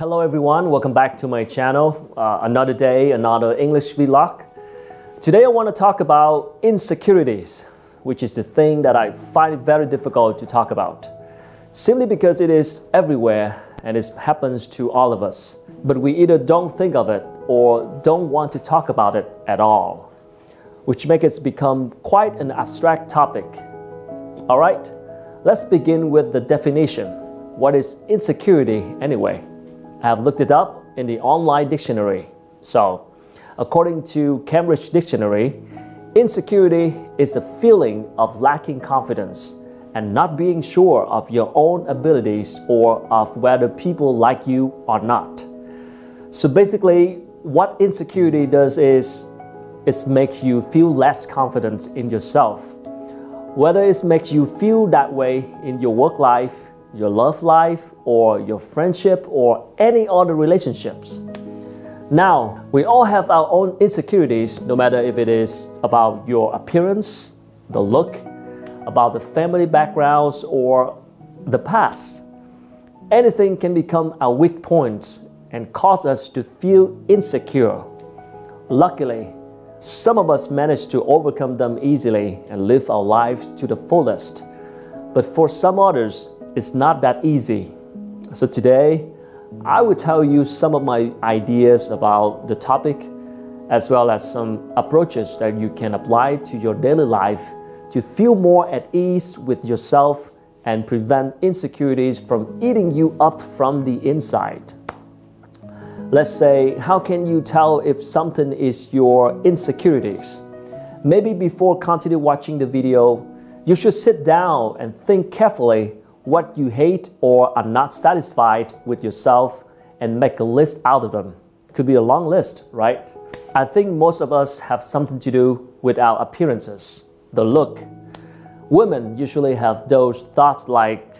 Hello everyone, welcome back to my channel. Uh, another day, another English vlog. Today I want to talk about insecurities, which is the thing that I find very difficult to talk about. Simply because it is everywhere and it happens to all of us. But we either don't think of it or don't want to talk about it at all, which makes it become quite an abstract topic. Alright, let's begin with the definition. What is insecurity anyway? I have looked it up in the online dictionary. So, according to Cambridge Dictionary, insecurity is a feeling of lacking confidence and not being sure of your own abilities or of whether people like you or not. So basically, what insecurity does is it makes you feel less confident in yourself. Whether it makes you feel that way in your work life, your love life or your friendship or any other relationships. Now, we all have our own insecurities, no matter if it is about your appearance, the look, about the family backgrounds, or the past. Anything can become our weak and cause us to feel insecure. Luckily, some of us manage to overcome them easily and live our lives to the fullest. But for some others, it's not that easy. So today, I will tell you some of my ideas about the topic as well as some approaches that you can apply to your daily life to feel more at ease with yourself and prevent insecurities from eating you up from the inside. Let's say, how can you tell if something is your insecurities? Maybe before continue watching the video, you should sit down and think carefully what you hate or are not satisfied with yourself and make a list out of them. Could be a long list, right? I think most of us have something to do with our appearances, the look. Women usually have those thoughts like,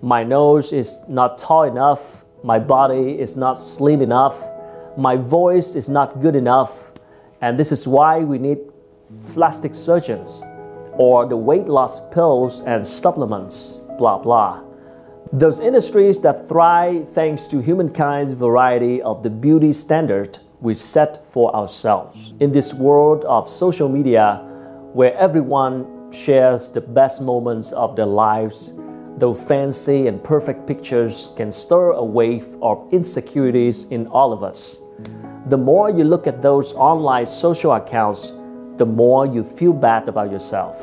my nose is not tall enough, my body is not slim enough, my voice is not good enough, and this is why we need plastic surgeons or the weight loss pills and supplements blah blah. Those industries that thrive thanks to humankind's variety of the beauty standard we set for ourselves. In this world of social media, where everyone shares the best moments of their lives, though fancy and perfect pictures can stir a wave of insecurities in all of us. The more you look at those online social accounts, the more you feel bad about yourself.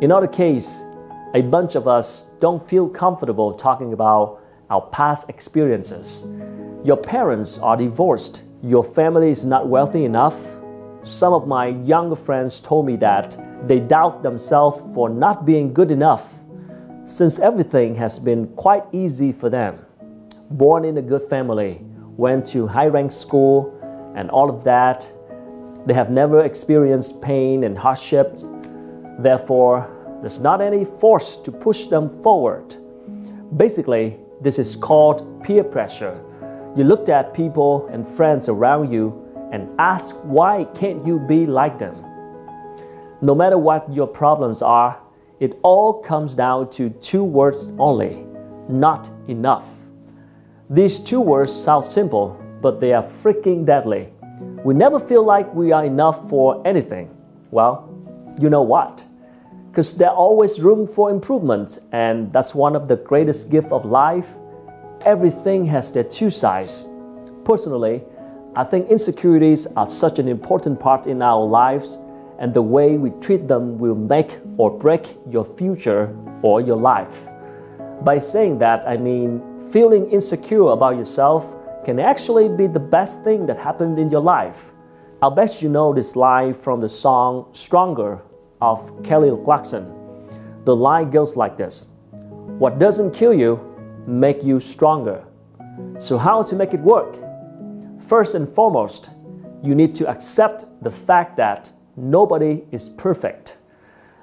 In other case, a bunch of us don't feel comfortable talking about our past experiences. Your parents are divorced, your family is not wealthy enough. Some of my younger friends told me that they doubt themselves for not being good enough since everything has been quite easy for them. Born in a good family, went to high ranked school, and all of that, they have never experienced pain and hardship. Therefore, there's not any force to push them forward. Basically, this is called peer pressure. You looked at people and friends around you and ask why can't you be like them? No matter what your problems are, it all comes down to two words only not enough. These two words sound simple, but they are freaking deadly. We never feel like we are enough for anything. Well, you know what? Because there's always room for improvement, and that's one of the greatest gifts of life. Everything has their two sides. Personally, I think insecurities are such an important part in our lives, and the way we treat them will make or break your future or your life. By saying that, I mean feeling insecure about yourself can actually be the best thing that happened in your life. I'll bet you know this line from the song Stronger of Kelly Clarkson. The line goes like this What doesn't kill you make you stronger. So how to make it work? First and foremost, you need to accept the fact that nobody is perfect.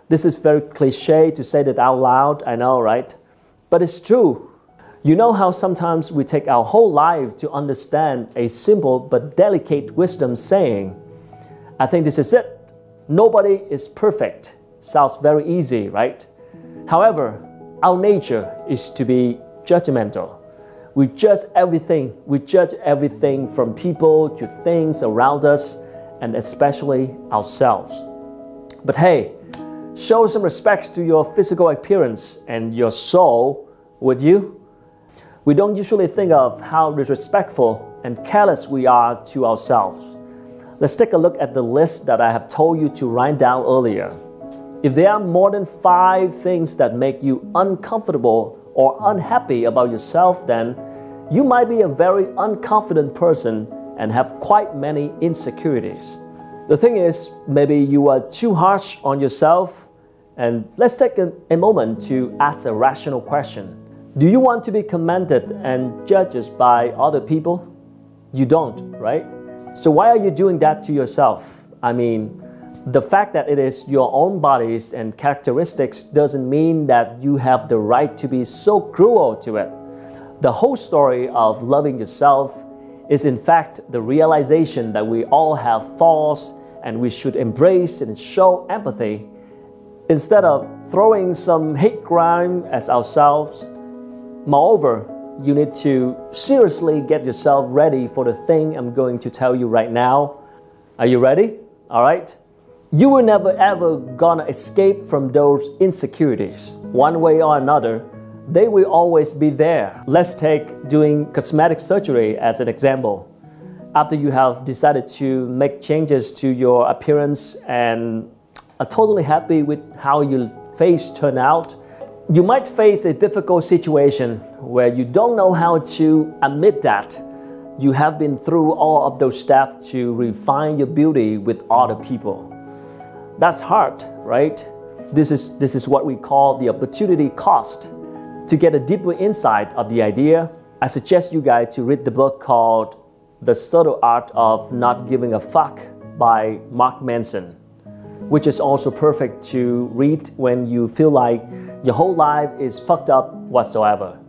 This is very cliche to say that out loud, I know, right? But it's true. You know how sometimes we take our whole life to understand a simple but delicate wisdom saying, I think this is it. Nobody is perfect. Sounds very easy, right? However, our nature is to be judgmental. We judge everything. We judge everything from people to things around us and especially ourselves. But hey, show some respect to your physical appearance and your soul, would you? We don't usually think of how disrespectful and careless we are to ourselves. Let's take a look at the list that I have told you to write down earlier. If there are more than five things that make you uncomfortable or unhappy about yourself, then you might be a very unconfident person and have quite many insecurities. The thing is, maybe you are too harsh on yourself, and let's take a, a moment to ask a rational question. Do you want to be commended and judged by other people? You don't, right? So why are you doing that to yourself? I mean, the fact that it is your own bodies and characteristics doesn't mean that you have the right to be so cruel to it. The whole story of loving yourself is in fact the realization that we all have faults and we should embrace and show empathy instead of throwing some hate crime at ourselves. Moreover, you need to seriously get yourself ready for the thing I'm going to tell you right now. Are you ready? All right. You will never ever gonna escape from those insecurities. One way or another, they will always be there. Let's take doing cosmetic surgery as an example. After you have decided to make changes to your appearance and are totally happy with how your face turned out, you might face a difficult situation where you don't know how to admit that you have been through all of those steps to refine your beauty with other people. That's hard, right? This is, this is what we call the opportunity cost. To get a deeper insight of the idea, I suggest you guys to read the book called The Subtle Art of Not Giving a Fuck by Mark Manson, which is also perfect to read when you feel like your whole life is fucked up whatsoever.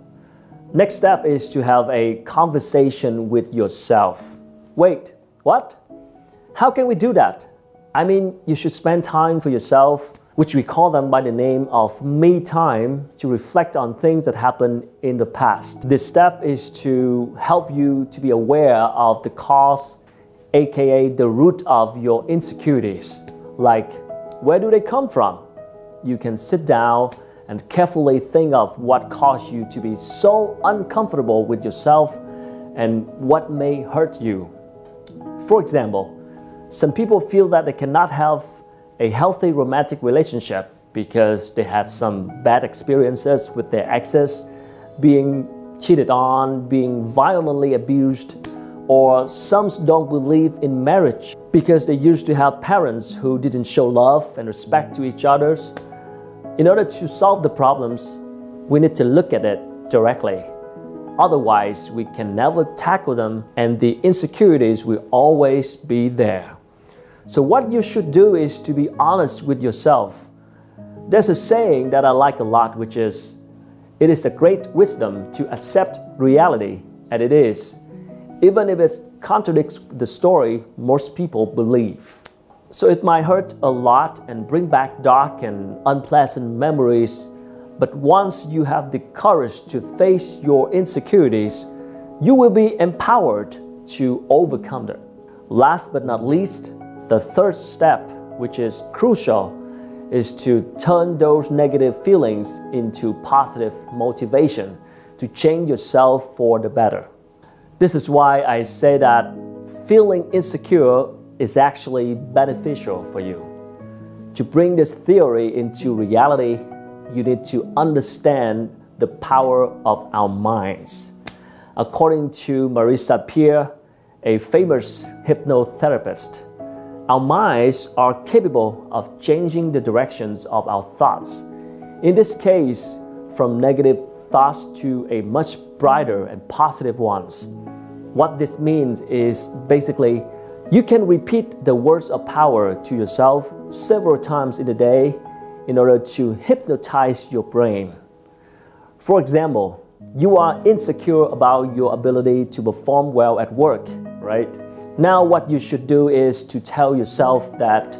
Next step is to have a conversation with yourself. Wait, what? How can we do that? I mean, you should spend time for yourself, which we call them by the name of me time, to reflect on things that happened in the past. This step is to help you to be aware of the cause, aka the root of your insecurities. Like, where do they come from? You can sit down and carefully think of what caused you to be so uncomfortable with yourself and what may hurt you. For example, some people feel that they cannot have a healthy romantic relationship because they had some bad experiences with their exes, being cheated on, being violently abused, or some don't believe in marriage because they used to have parents who didn't show love and respect to each others in order to solve the problems, we need to look at it directly. Otherwise, we can never tackle them and the insecurities will always be there. So, what you should do is to be honest with yourself. There's a saying that I like a lot, which is it is a great wisdom to accept reality, and it is, even if it contradicts the story most people believe. So it might hurt a lot and bring back dark and unpleasant memories, but once you have the courage to face your insecurities, you will be empowered to overcome them. Last but not least, the third step, which is crucial, is to turn those negative feelings into positive motivation to change yourself for the better. This is why I say that feeling insecure is actually beneficial for you. To bring this theory into reality, you need to understand the power of our minds. According to Marisa Peer, a famous hypnotherapist, our minds are capable of changing the directions of our thoughts. In this case, from negative thoughts to a much brighter and positive ones. What this means is basically you can repeat the words of power to yourself several times in a day in order to hypnotize your brain. For example, you are insecure about your ability to perform well at work, right? Now, what you should do is to tell yourself that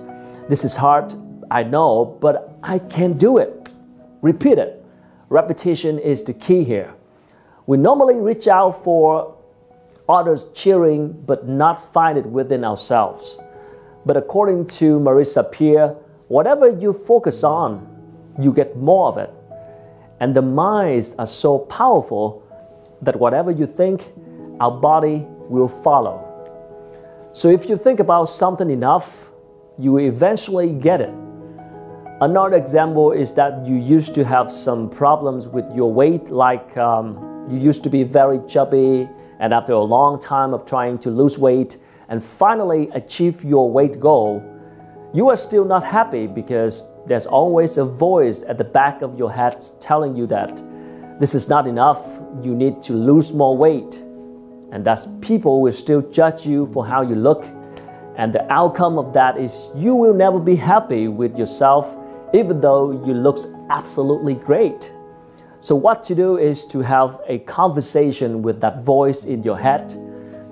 this is hard, I know, but I can do it. Repeat it. Repetition is the key here. We normally reach out for others cheering but not find it within ourselves. But according to Marisa Peer, whatever you focus on, you get more of it. And the minds are so powerful that whatever you think, our body will follow. So if you think about something enough, you eventually get it. Another example is that you used to have some problems with your weight, like um, you used to be very chubby, and after a long time of trying to lose weight and finally achieve your weight goal, you are still not happy because there's always a voice at the back of your head telling you that this is not enough, you need to lose more weight. And thus, people will still judge you for how you look. And the outcome of that is you will never be happy with yourself, even though you look absolutely great. So, what to do is to have a conversation with that voice in your head.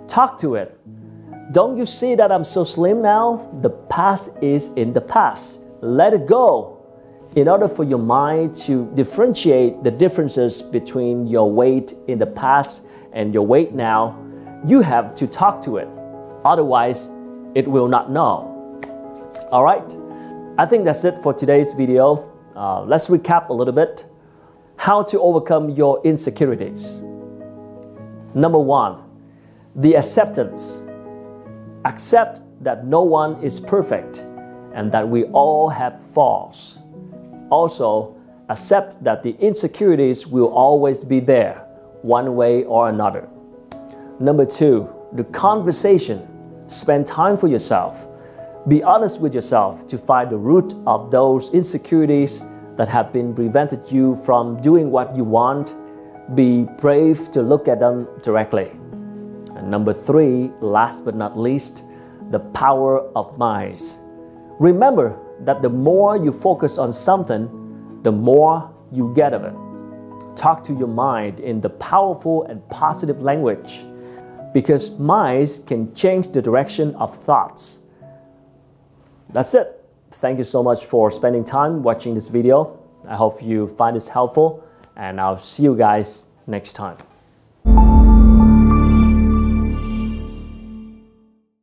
Talk to it. Don't you see that I'm so slim now? The past is in the past. Let it go. In order for your mind to differentiate the differences between your weight in the past and your weight now, you have to talk to it. Otherwise, it will not know. All right, I think that's it for today's video. Uh, let's recap a little bit how to overcome your insecurities. Number one, the acceptance. Accept that no one is perfect and that we all have flaws. Also, accept that the insecurities will always be there, one way or another. Number two, the conversation. Spend time for yourself. Be honest with yourself to find the root of those insecurities that have been prevented you from doing what you want, be brave to look at them directly. And number three, last but not least, the power of minds. Remember that the more you focus on something, the more you get of it. Talk to your mind in the powerful and positive language because minds can change the direction of thoughts. That's it. Thank you so much for spending time watching this video. I hope you find this helpful and I'll see you guys next time.